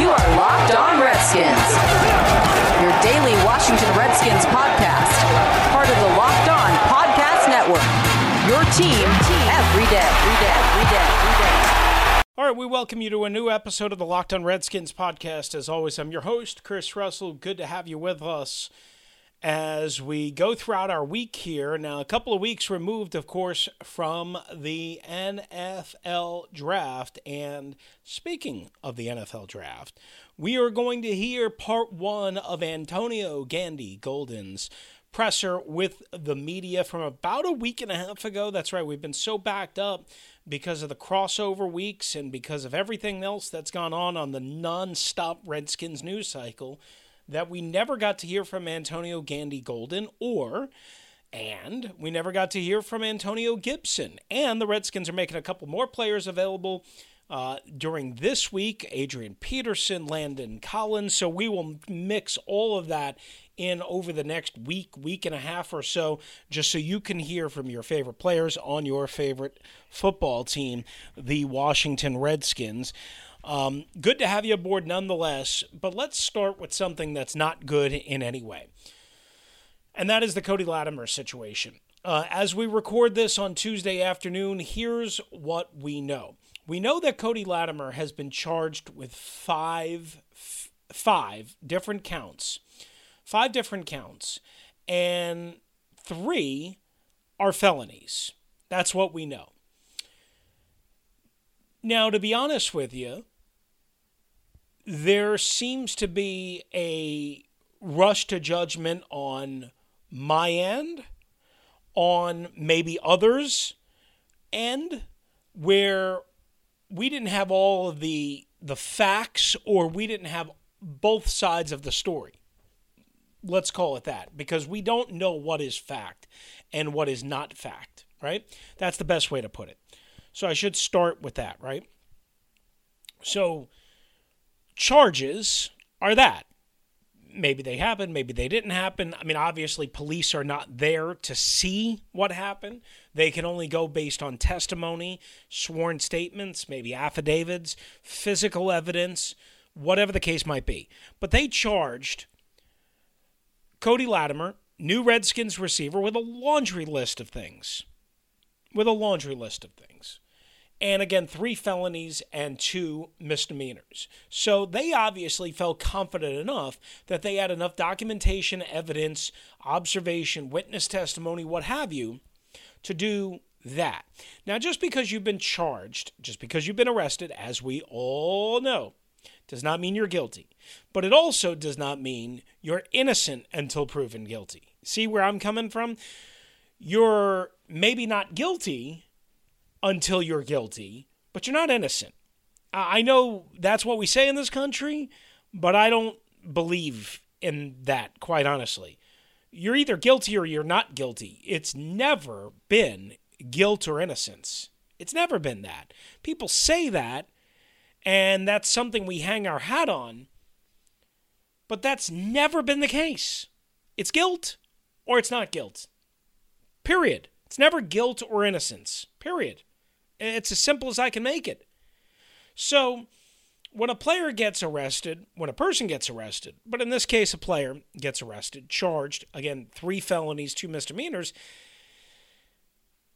You are Locked On Redskins, your daily Washington Redskins podcast, part of the Locked On Podcast Network. Your team every day, every day, every day, every day. All right, we welcome you to a new episode of the Locked On Redskins podcast. As always, I'm your host, Chris Russell. Good to have you with us as we go throughout our week here. Now, a couple of weeks removed, of course, from the NFL draft. And speaking of the NFL draft, we are going to hear part one of Antonio Gandy Golden's presser with the media from about a week and a half ago. That's right, we've been so backed up because of the crossover weeks and because of everything else that's gone on on the non-stop Redskins news cycle that we never got to hear from Antonio Gandy Golden or and we never got to hear from Antonio Gibson. And the Redskins are making a couple more players available uh, during this week Adrian Peterson, Landon Collins. So we will mix all of that in over the next week, week and a half or so, just so you can hear from your favorite players on your favorite football team, the Washington Redskins. Um, good to have you aboard nonetheless, but let's start with something that's not good in any way. And that is the Cody Latimer situation. Uh, as we record this on Tuesday afternoon, here's what we know. We know that Cody Latimer has been charged with five, f- five different counts, five different counts, and three are felonies. That's what we know. Now, to be honest with you, there seems to be a rush to judgment on my end, on maybe others' end, where we didn't have all of the the facts or we didn't have both sides of the story. Let's call it that because we don't know what is fact and what is not fact, right? That's the best way to put it. So I should start with that, right? So charges are that. Maybe they happened, maybe they didn't happen. I mean, obviously, police are not there to see what happened. They can only go based on testimony, sworn statements, maybe affidavits, physical evidence, whatever the case might be. But they charged Cody Latimer, new Redskins receiver, with a laundry list of things. With a laundry list of things and again, three felonies and two misdemeanors. So they obviously felt confident enough that they had enough documentation, evidence, observation, witness testimony, what have you, to do that. Now, just because you've been charged, just because you've been arrested, as we all know, does not mean you're guilty. But it also does not mean you're innocent until proven guilty. See where I'm coming from? You're maybe not guilty until you're guilty, but you're not innocent. I know that's what we say in this country, but I don't believe in that, quite honestly. You're either guilty or you're not guilty. It's never been guilt or innocence. It's never been that. People say that, and that's something we hang our hat on, but that's never been the case. It's guilt or it's not guilt. Period. It's never guilt or innocence. Period. It's as simple as I can make it. So, when a player gets arrested, when a person gets arrested, but in this case, a player gets arrested, charged, again, three felonies, two misdemeanors,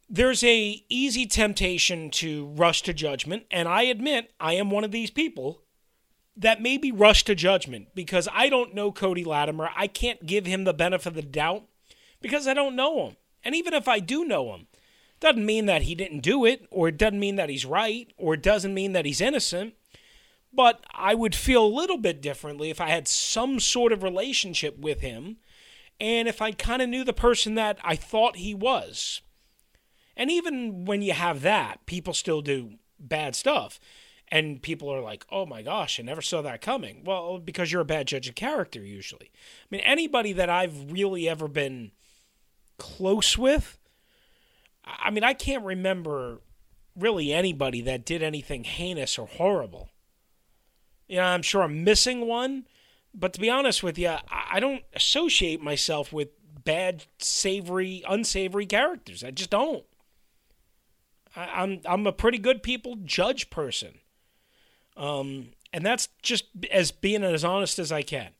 there's a easy temptation to rush to judgment. And I admit I am one of these people that maybe rush to judgment because I don't know Cody Latimer. I can't give him the benefit of the doubt because I don't know him. And even if I do know him, doesn't mean that he didn't do it, or it doesn't mean that he's right, or it doesn't mean that he's innocent. But I would feel a little bit differently if I had some sort of relationship with him and if I kind of knew the person that I thought he was. And even when you have that, people still do bad stuff. And people are like, oh my gosh, I never saw that coming. Well, because you're a bad judge of character, usually. I mean, anybody that I've really ever been close with, I mean, I can't remember really anybody that did anything heinous or horrible. You know, I'm sure I'm missing one, but to be honest with you, I don't associate myself with bad, savory, unsavory characters. I just don't. I, am I'm a pretty good people judge person, um, and that's just as being as honest as I can,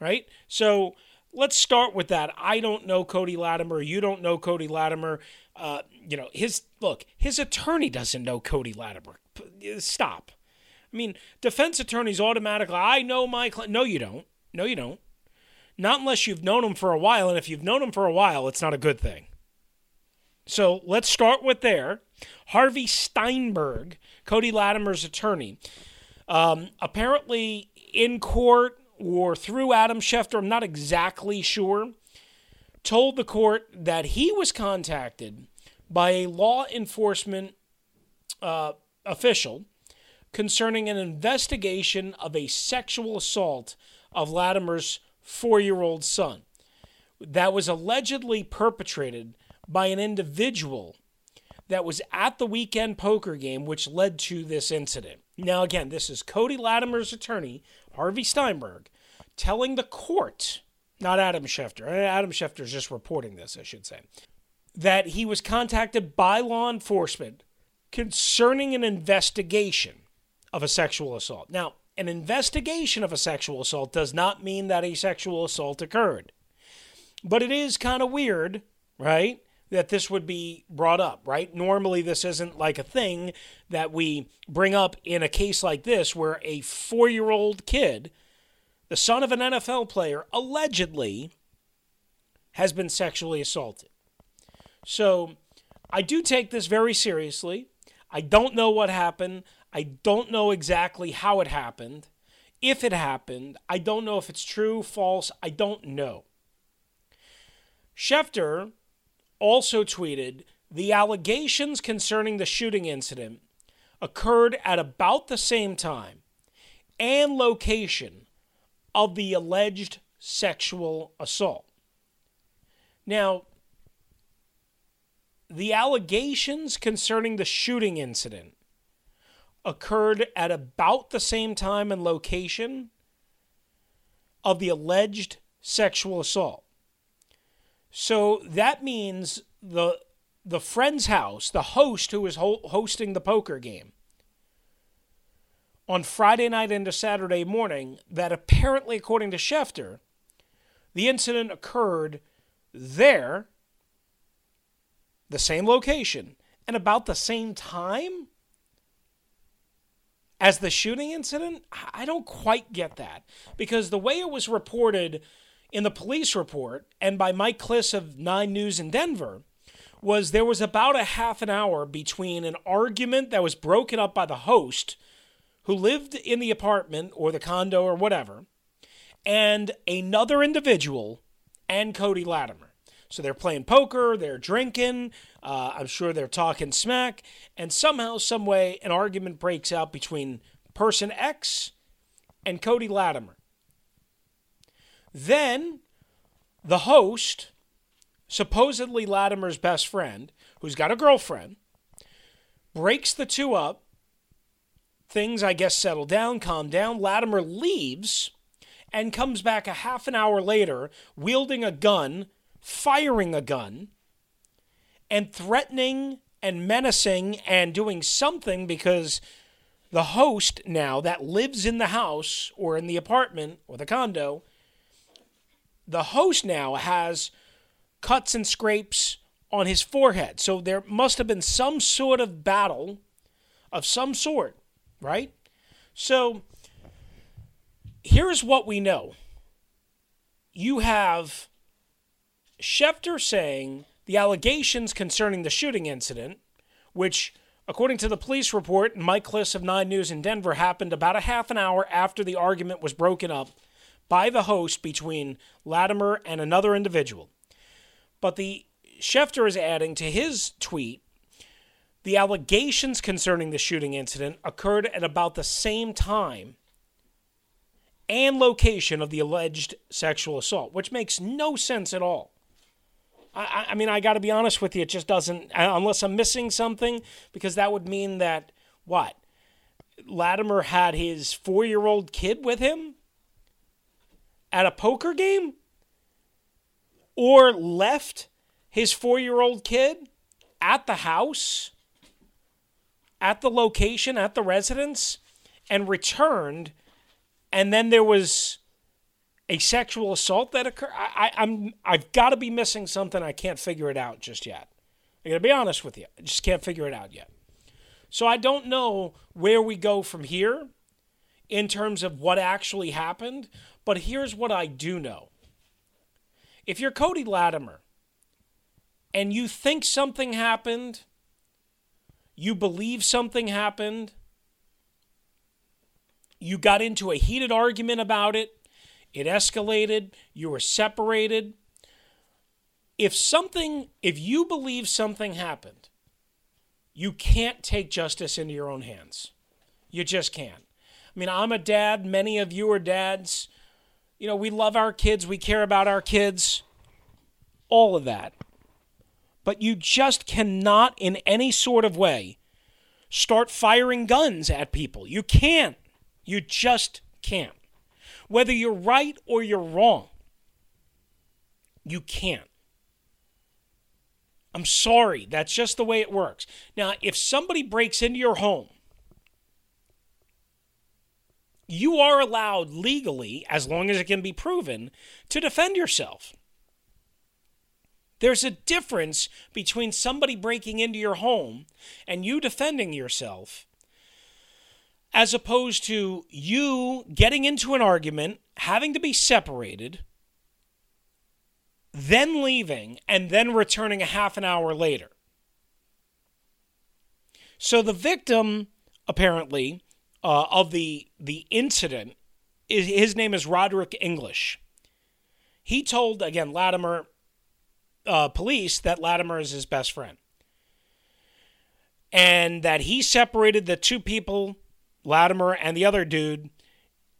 right? So let's start with that. I don't know Cody Latimer. You don't know Cody Latimer. Uh, you know his look. His attorney doesn't know Cody Latimer. Stop. I mean, defense attorneys automatically. I know my client. No, you don't. No, you don't. Not unless you've known him for a while, and if you've known him for a while, it's not a good thing. So let's start with there. Harvey Steinberg, Cody Latimer's attorney, um, apparently in court or through Adam Schefter, I'm not exactly sure, told the court that he was contacted by a law enforcement uh, official concerning an investigation of a sexual assault of Latimer's four year old son that was allegedly perpetrated by an individual that was at the weekend poker game, which led to this incident. Now, again, this is Cody Latimer's attorney, Harvey Steinberg, telling the court, not Adam Schefter, uh, Adam Schefter is just reporting this, I should say, that he was contacted by law enforcement concerning an investigation of a sexual assault. Now, an investigation of a sexual assault does not mean that a sexual assault occurred. But it is kind of weird, right? That this would be brought up, right? Normally, this isn't like a thing that we bring up in a case like this where a four year old kid, the son of an NFL player, allegedly has been sexually assaulted. So I do take this very seriously. I don't know what happened. I don't know exactly how it happened. If it happened, I don't know if it's true, false, I don't know. Schefter also tweeted the allegations concerning the shooting incident occurred at about the same time and location of the alleged sexual assault. Now, the allegations concerning the shooting incident occurred at about the same time and location of the alleged sexual assault. So that means the the friend's house, the host who was ho- hosting the poker game on Friday night into Saturday morning, that apparently, according to Schefter, the incident occurred there, the same location, and about the same time as the shooting incident? I don't quite get that because the way it was reported in the police report and by Mike Klis of 9 News in Denver was there was about a half an hour between an argument that was broken up by the host who lived in the apartment or the condo or whatever and another individual and Cody Latimer. So they're playing poker, they're drinking, uh, I'm sure they're talking smack, and somehow, some way, an argument breaks out between person X and Cody Latimer. Then the host, supposedly Latimer's best friend, who's got a girlfriend, breaks the two up. Things, I guess, settle down, calm down. Latimer leaves and comes back a half an hour later wielding a gun firing a gun and threatening and menacing and doing something because the host now that lives in the house or in the apartment or the condo, the host now has cuts and scrapes on his forehead. So there must have been some sort of battle of some sort, right? So here's what we know you have Schefter saying the allegations concerning the shooting incident, which, according to the police report, Mike Klis of 9 News in Denver, happened about a half an hour after the argument was broken up by the host between Latimer and another individual. But the Schefter is adding to his tweet The allegations concerning the shooting incident occurred at about the same time and location of the alleged sexual assault, which makes no sense at all. I, I mean, I got to be honest with you, it just doesn't, uh, unless I'm missing something, because that would mean that, what? Latimer had his four year old kid with him at a poker game? Or left his four year old kid at the house, at the location, at the residence, and returned, and then there was a sexual assault that occurred. I, am I've got to be missing something. I can't figure it out just yet. I got to be honest with you. I just can't figure it out yet. So I don't know where we go from here in terms of what actually happened. But here's what I do know. If you're Cody Latimer and you think something happened, you believe something happened, you got into a heated argument about it, it escalated, you were separated. If something, if you believe something happened, you can't take justice into your own hands. You just can't. I mean, I'm a dad, many of you are dads. You know, we love our kids, we care about our kids, all of that. But you just cannot, in any sort of way, start firing guns at people. You can't. You just can't. Whether you're right or you're wrong, you can't. I'm sorry, that's just the way it works. Now, if somebody breaks into your home, you are allowed legally, as long as it can be proven, to defend yourself. There's a difference between somebody breaking into your home and you defending yourself as opposed to you getting into an argument, having to be separated, then leaving, and then returning a half an hour later. So the victim, apparently, uh, of the the incident, is, his name is Roderick English. He told again Latimer uh, police that Latimer is his best friend. And that he separated the two people, Latimer and the other dude,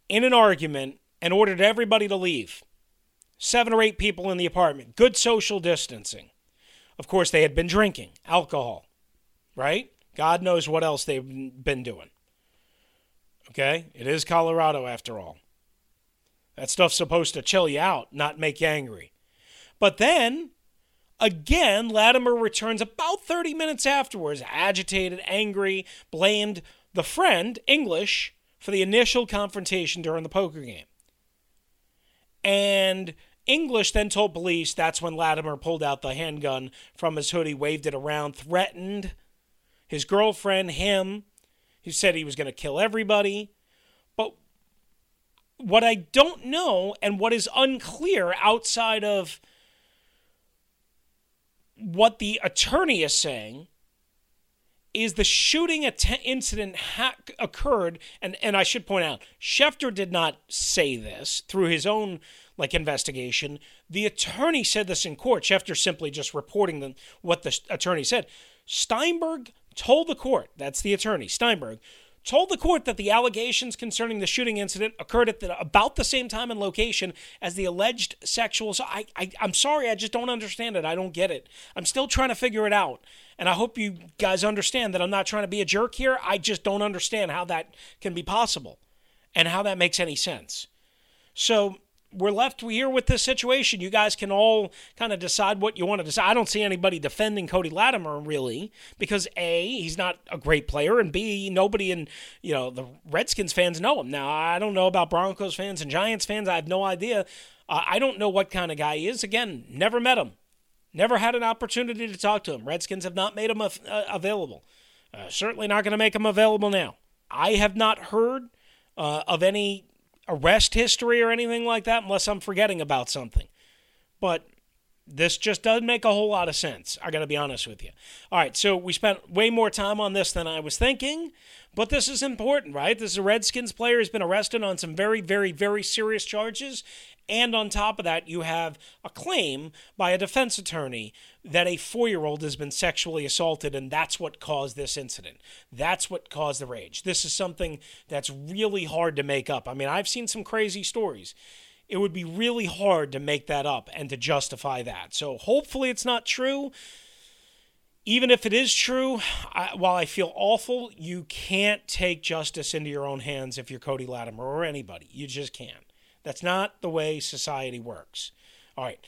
in an argument and ordered everybody to leave. Seven or eight people in the apartment. Good social distancing. Of course, they had been drinking alcohol, right? God knows what else they've been doing. Okay? It is Colorado after all. That stuff's supposed to chill you out, not make you angry. But then Again, Latimer returns about 30 minutes afterwards, agitated, angry, blamed the friend, English, for the initial confrontation during the poker game. And English then told police that's when Latimer pulled out the handgun from his hoodie, waved it around, threatened his girlfriend, him. He said he was going to kill everybody. But what I don't know and what is unclear outside of what the attorney is saying is the shooting att- incident ha- occurred, and, and I should point out, Schefter did not say this through his own like investigation. The attorney said this in court. Schefter simply just reporting the, what the attorney said. Steinberg told the court, that's the attorney, Steinberg, told the court that the allegations concerning the shooting incident occurred at the, about the same time and location as the alleged sexual. I, I, I'm sorry, I just don't understand it. I don't get it. I'm still trying to figure it out. And I hope you guys understand that I'm not trying to be a jerk here. I just don't understand how that can be possible and how that makes any sense. So we're left here with this situation. You guys can all kind of decide what you want to decide. I don't see anybody defending Cody Latimer really because a he's not a great player, and b nobody in you know the Redskins fans know him. Now I don't know about Broncos fans and Giants fans. I have no idea. Uh, I don't know what kind of guy he is. Again, never met him, never had an opportunity to talk to him. Redskins have not made him uh, available. Uh, certainly not going to make him available now. I have not heard uh, of any arrest history or anything like that, unless I'm forgetting about something. But this just doesn't make a whole lot of sense. I got to be honest with you. All right, so we spent way more time on this than I was thinking, but this is important, right? This is a Redskins player who's been arrested on some very, very, very serious charges. And on top of that, you have a claim by a defense attorney that a four year old has been sexually assaulted, and that's what caused this incident. That's what caused the rage. This is something that's really hard to make up. I mean, I've seen some crazy stories it would be really hard to make that up and to justify that. So hopefully it's not true. Even if it is true, I, while I feel awful, you can't take justice into your own hands if you're Cody Latimer or anybody. You just can't. That's not the way society works. All right,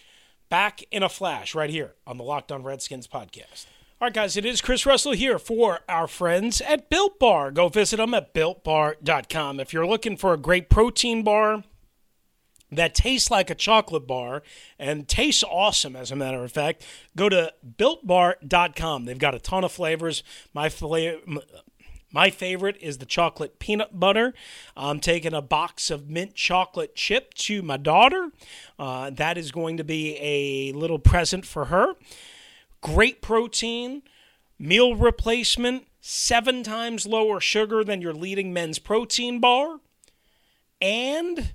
back in a flash right here on the Locked On Redskins podcast. All right, guys, it is Chris Russell here for our friends at Built Bar. Go visit them at builtbar.com. If you're looking for a great protein bar, that tastes like a chocolate bar and tastes awesome, as a matter of fact, go to builtbar.com. They've got a ton of flavors. My flavor. My favorite is the chocolate peanut butter. I'm taking a box of mint chocolate chip to my daughter. Uh, that is going to be a little present for her. Great protein, meal replacement, seven times lower sugar than your leading men's protein bar, and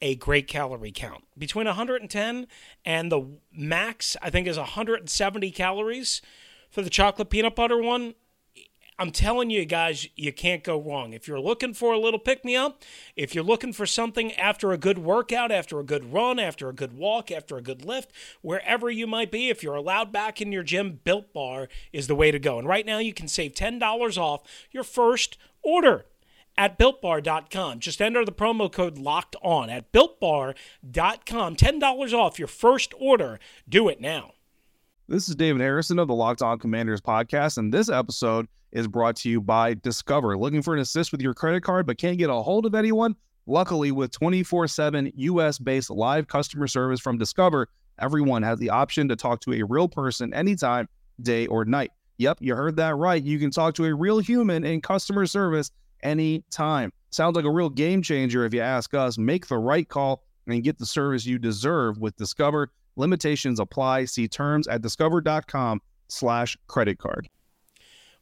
a great calorie count. Between 110 and the max, I think, is 170 calories for the chocolate peanut butter one. I'm telling you guys, you can't go wrong. If you're looking for a little pick me up, if you're looking for something after a good workout, after a good run, after a good walk, after a good lift, wherever you might be, if you're allowed back in your gym, Built Bar is the way to go. And right now, you can save $10 off your first order at builtbar.com. Just enter the promo code locked on at builtbar.com. $10 off your first order. Do it now. This is David Harrison of the Locked On Commanders podcast, and this episode is brought to you by Discover. Looking for an assist with your credit card but can't get a hold of anyone? Luckily, with 24 7 US based live customer service from Discover, everyone has the option to talk to a real person anytime, day or night. Yep, you heard that right. You can talk to a real human in customer service anytime. Sounds like a real game changer if you ask us. Make the right call and get the service you deserve with Discover. Limitations apply. See terms at discover.com slash credit card.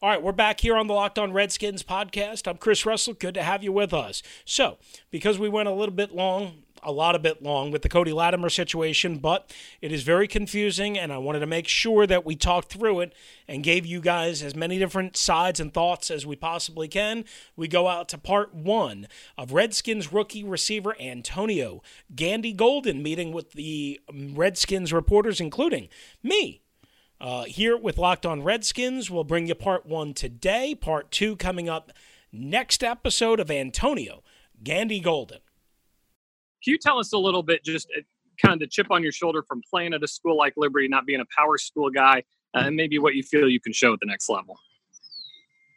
All right, we're back here on the Locked On Redskins podcast. I'm Chris Russell. Good to have you with us. So, because we went a little bit long a lot a bit long with the Cody Latimer situation, but it is very confusing, and I wanted to make sure that we talked through it and gave you guys as many different sides and thoughts as we possibly can. We go out to part one of Redskins rookie receiver Antonio Gandy Golden meeting with the Redskins reporters, including me. Uh, here with Locked On Redskins, we'll bring you part one today, part two coming up next episode of Antonio Gandy Golden. Can you tell us a little bit, just uh, kind of the chip on your shoulder from playing at a school like Liberty, not being a power school guy, uh, and maybe what you feel you can show at the next level?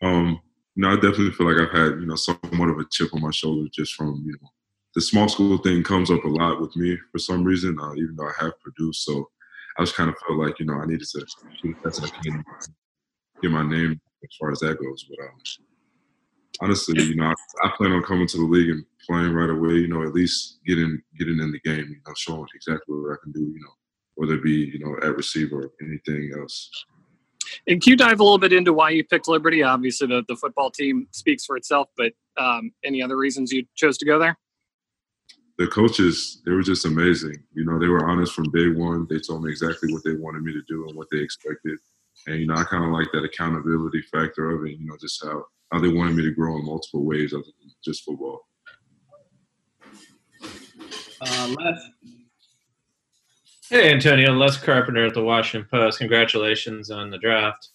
Um, no, I definitely feel like I've had you know somewhat of a chip on my shoulder just from you know the small school thing comes up a lot with me for some reason, uh, even though I have produced. So I just kind of felt like you know I needed to get my name as far as that goes. But um, honestly, you know, I, I, plan on coming to the league and playing right away. You know, at least getting getting in the game. You know, showing exactly what I can do. You know, whether it be you know at receiver or anything else. And can you dive a little bit into why you picked Liberty? Obviously, the, the football team speaks for itself, but um, any other reasons you chose to go there? The coaches, they were just amazing. You know, they were honest from day one. They told me exactly what they wanted me to do and what they expected. And, you know, I kind of like that accountability factor of it, you know, just how how they wanted me to grow in multiple ways other than just football. Uh, Les. Hey, Antonio. Les Carpenter at the Washington Post. Congratulations on the draft.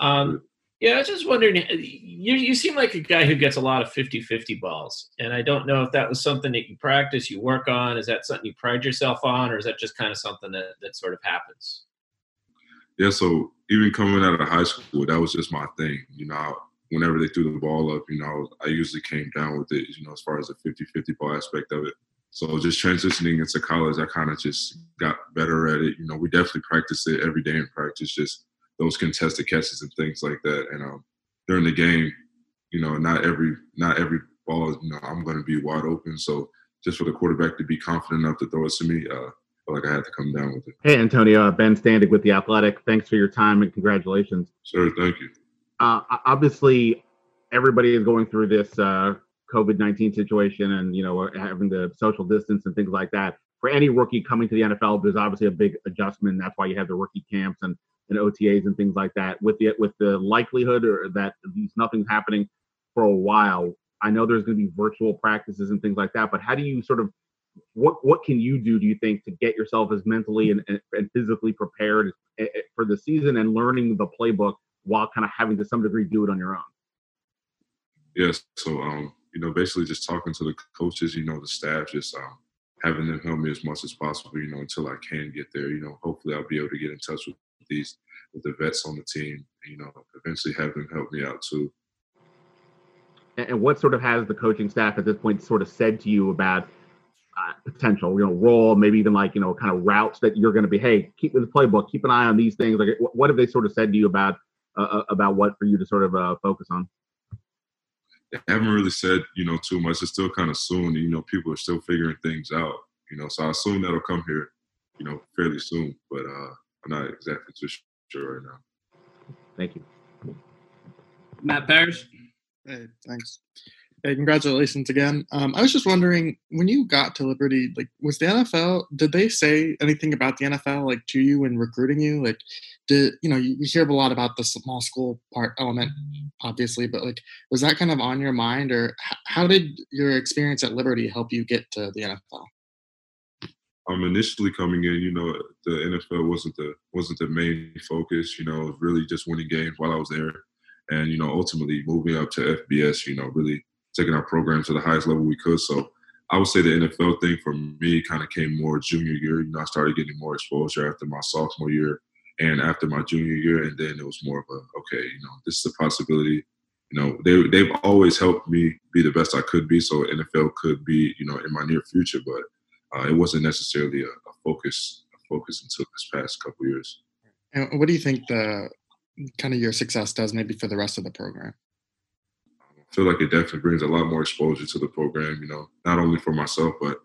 Um, yeah, I was just wondering, you, you seem like a guy who gets a lot of 50 50 balls. And I don't know if that was something that you practice, you work on. Is that something you pride yourself on, or is that just kind of something that, that sort of happens? Yeah, so even coming out of high school, that was just my thing. You know, whenever they threw the ball up, you know, I usually came down with it, you know, as far as the 50-50 ball aspect of it. So just transitioning into college, I kind of just got better at it. You know, we definitely practice it every day in practice, just those contested catches and things like that. And um, during the game, you know, not every not every ball, you know, I'm going to be wide open. So just for the quarterback to be confident enough to throw it to me, uh, like I had to come down with it. Hey, Antonio, Ben Standig with The Athletic. Thanks for your time and congratulations. Sure, thank you. Uh, obviously, everybody is going through this uh, COVID 19 situation and, you know, having the social distance and things like that. For any rookie coming to the NFL, there's obviously a big adjustment. That's why you have the rookie camps and, and OTAs and things like that. With the, with the likelihood or that nothing's happening for a while, I know there's going to be virtual practices and things like that, but how do you sort of what what can you do do you think to get yourself as mentally and, and, and physically prepared eh, eh, for the season and learning the playbook while kind of having to some degree do it on your own yes so um you know basically just talking to the coaches you know the staff just um having them help me as much as possible you know until i can get there you know hopefully i'll be able to get in touch with these with the vets on the team you know eventually have them help me out too and what sort of has the coaching staff at this point sort of said to you about uh, potential, you know, role, maybe even like, you know, kind of routes that you're going to be, hey, keep the playbook, keep an eye on these things. Like, what have they sort of said to you about, uh, uh, about what for you to sort of uh, focus on? They haven't really said, you know, too much. It's still kind of soon. You know, people are still figuring things out, you know, so I assume that'll come here, you know, fairly soon, but uh, I'm not exactly too sure right now. Thank you. Matt Paras. Hey, thanks. Hey, congratulations again. Um, I was just wondering, when you got to Liberty, like, was the NFL? Did they say anything about the NFL, like, to you and recruiting you? Like, did you know you, you hear a lot about the small school part element, obviously, but like, was that kind of on your mind, or h- how did your experience at Liberty help you get to the NFL? Um, initially coming in, you know, the NFL wasn't the wasn't the main focus. You know, really just winning games while I was there, and you know, ultimately moving up to FBS. You know, really taking our program to the highest level we could. So I would say the NFL thing for me kind of came more junior year. You know, I started getting more exposure after my sophomore year and after my junior year, and then it was more of a okay, you know, this is a possibility. You know, they they've always helped me be the best I could be, so NFL could be, you know, in my near future, but uh, it wasn't necessarily a, a, focus a focus until this past couple years. And what do you think the kind of your success does maybe for the rest of the program? Feel like it definitely brings a lot more exposure to the program, you know, not only for myself, but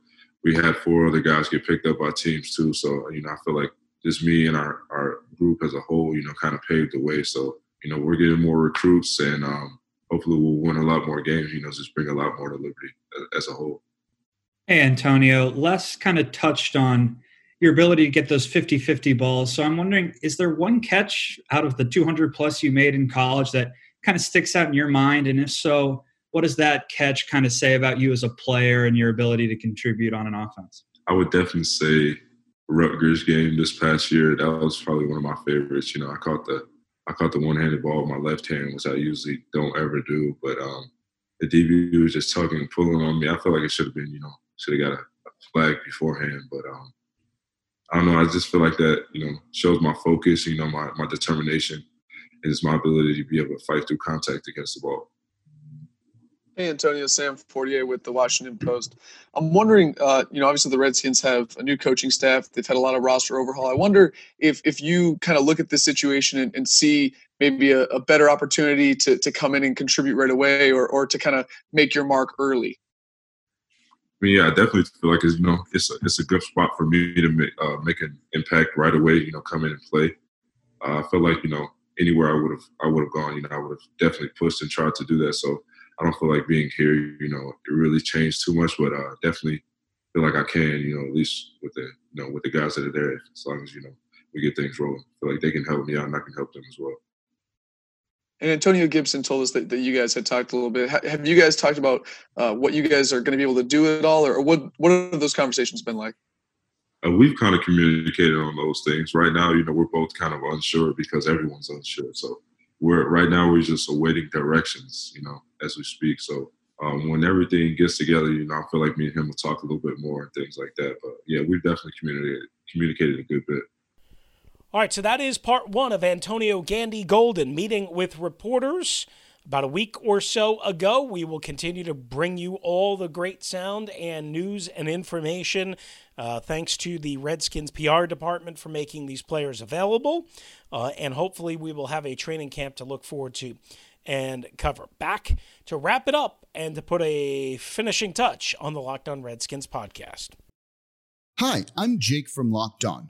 we had four other guys get picked up by teams too. So, you know, I feel like just me and our, our group as a whole, you know, kind of paved the way. So, you know, we're getting more recruits and um, hopefully we'll win a lot more games, you know, just bring a lot more to Liberty as a whole. Hey, Antonio, Les kind of touched on your ability to get those 50 50 balls. So I'm wondering, is there one catch out of the 200 plus you made in college that kind of sticks out in your mind? And if so, what does that catch kind of say about you as a player and your ability to contribute on an offense? I would definitely say Rutgers game this past year. That was probably one of my favorites. You know, I caught the I caught the one-handed ball with my left hand, which I usually don't ever do. But um, the DB was just tugging and pulling on me. I felt like it should have been, you know, should have got a, a flag beforehand. But um, I don't know. I just feel like that, you know, shows my focus. You know, my my determination is my ability to be able to fight through contact against the ball. Hey, Antonio, Sam Fortier with the Washington Post. I'm wondering, uh, you know, obviously the Redskins have a new coaching staff. They've had a lot of roster overhaul. I wonder if if you kind of look at this situation and, and see maybe a, a, better opportunity to, to come in and contribute right away or, or to kind of make your mark early. I mean, yeah, I definitely feel like it's, you know, it's a, it's a good spot for me to make, uh, make an impact right away, you know, come in and play. Uh, I feel like, you know, anywhere I would have I would have gone, you know, I would have definitely pushed and tried to do that. So I don't feel like being here, you know, it really changed too much, but uh, definitely feel like I can, you know, at least with the you know with the guys that are there, as long as you know we get things rolling. I feel like they can help me out, and I can help them as well. And Antonio Gibson told us that, that you guys had talked a little bit. Have you guys talked about uh, what you guys are going to be able to do at all, or what what have those conversations been like? Uh, we've kind of communicated on those things. Right now, you know, we're both kind of unsure because everyone's unsure. So we're right now we're just awaiting directions, you know, as we speak. So um, when everything gets together, you know, I feel like me and him will talk a little bit more and things like that. But yeah, we've definitely communicated communicated a good bit. All right, so that is part one of Antonio Gandy Golden meeting with reporters about a week or so ago. We will continue to bring you all the great sound and news and information. Uh, thanks to the Redskins PR department for making these players available. Uh, and hopefully, we will have a training camp to look forward to and cover. Back to wrap it up and to put a finishing touch on the Locked On Redskins podcast. Hi, I'm Jake from Locked On.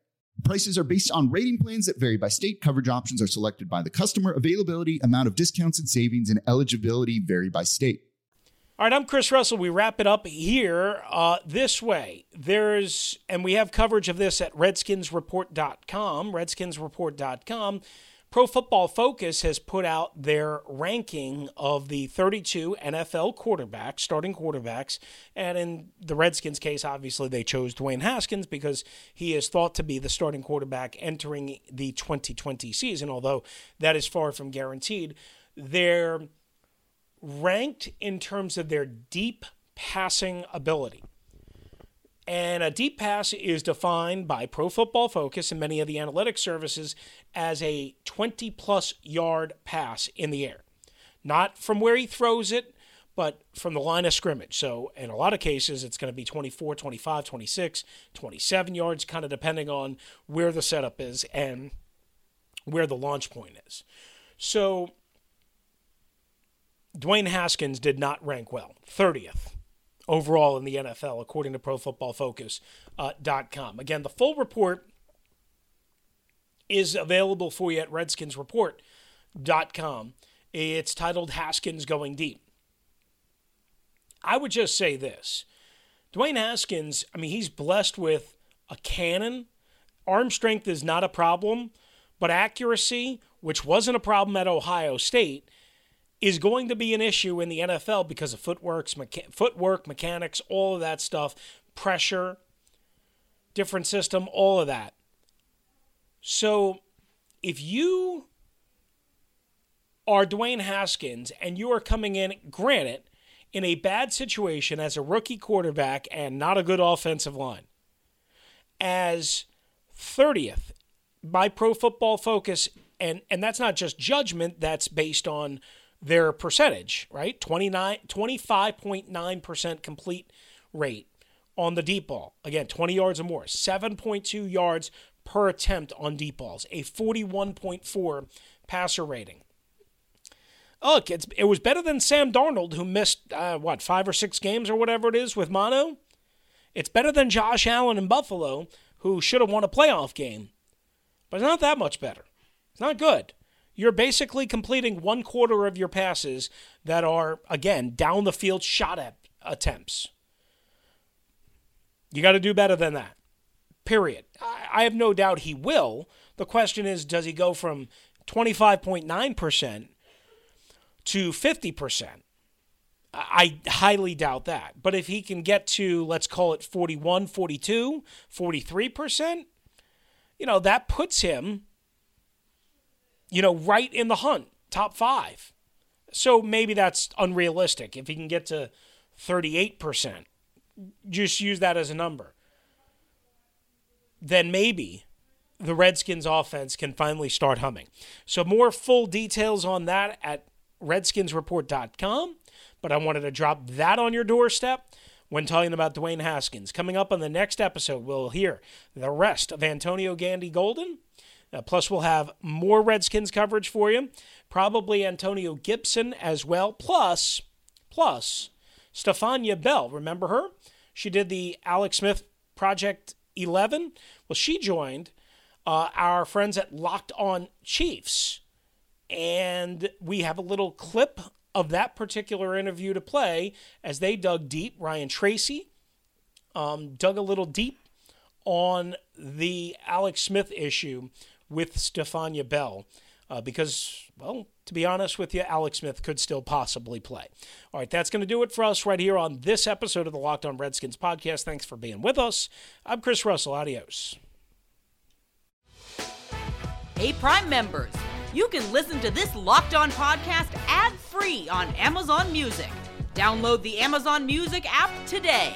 Prices are based on rating plans that vary by state. Coverage options are selected by the customer. Availability, amount of discounts and savings, and eligibility vary by state. All right, I'm Chris Russell. We wrap it up here uh, this way. There's, and we have coverage of this at redskinsreport.com, redskinsreport.com. Pro Football Focus has put out their ranking of the 32 NFL quarterbacks, starting quarterbacks. And in the Redskins case, obviously they chose Dwayne Haskins because he is thought to be the starting quarterback entering the 2020 season, although that is far from guaranteed. They're ranked in terms of their deep passing ability. And a deep pass is defined by Pro Football Focus and many of the analytics services as a 20 plus yard pass in the air. Not from where he throws it, but from the line of scrimmage. So, in a lot of cases, it's going to be 24, 25, 26, 27 yards, kind of depending on where the setup is and where the launch point is. So, Dwayne Haskins did not rank well, 30th overall in the NFL, according to Pro Football Focus.com. Uh, Again, the full report is available for you at redskinsreport.com. It's titled Haskins Going Deep. I would just say this Dwayne Haskins, I mean, he's blessed with a cannon. Arm strength is not a problem, but accuracy, which wasn't a problem at Ohio State, is going to be an issue in the NFL because of footwork, mecha- footwork, mechanics, all of that stuff, pressure, different system, all of that. So if you are Dwayne Haskins and you are coming in, granted, in a bad situation as a rookie quarterback and not a good offensive line, as 30th by Pro Football Focus, and, and that's not just judgment, that's based on their percentage, right? 29, 25.9% complete rate on the deep ball. Again, 20 yards or more, 7.2 yards per attempt on deep balls, a 41.4 passer rating. Look, it's, it was better than Sam Darnold, who missed, uh, what, five or six games or whatever it is with mono. It's better than Josh Allen in Buffalo, who should have won a playoff game. But it's not that much better. It's not good you're basically completing one quarter of your passes that are, again, down the field shot at attempts. You got to do better than that. Period. I have no doubt he will. The question is does he go from 25.9% to 50%? I highly doubt that. But if he can get to, let's call it 41, 42, 43%, you know, that puts him you know, right in the hunt, top five. So maybe that's unrealistic. If he can get to 38%, just use that as a number. Then maybe the Redskins offense can finally start humming. So more full details on that at redskinsreport.com, but I wanted to drop that on your doorstep when talking about Dwayne Haskins. Coming up on the next episode, we'll hear the rest of Antonio Gandy Golden uh, plus, we'll have more Redskins coverage for you. Probably Antonio Gibson as well. Plus, plus Stefania Bell. Remember her? She did the Alex Smith Project 11. Well, she joined uh, our friends at Locked On Chiefs. And we have a little clip of that particular interview to play as they dug deep. Ryan Tracy um, dug a little deep on the Alex Smith issue with Stefania Bell. Uh, because, well, to be honest with you, Alex Smith could still possibly play. All right, that's going to do it for us right here on this episode of the Locked On Redskins podcast. Thanks for being with us. I'm Chris Russell. Adios. Hey, Prime members, you can listen to this Locked On podcast ad free on Amazon Music. Download the Amazon Music app today.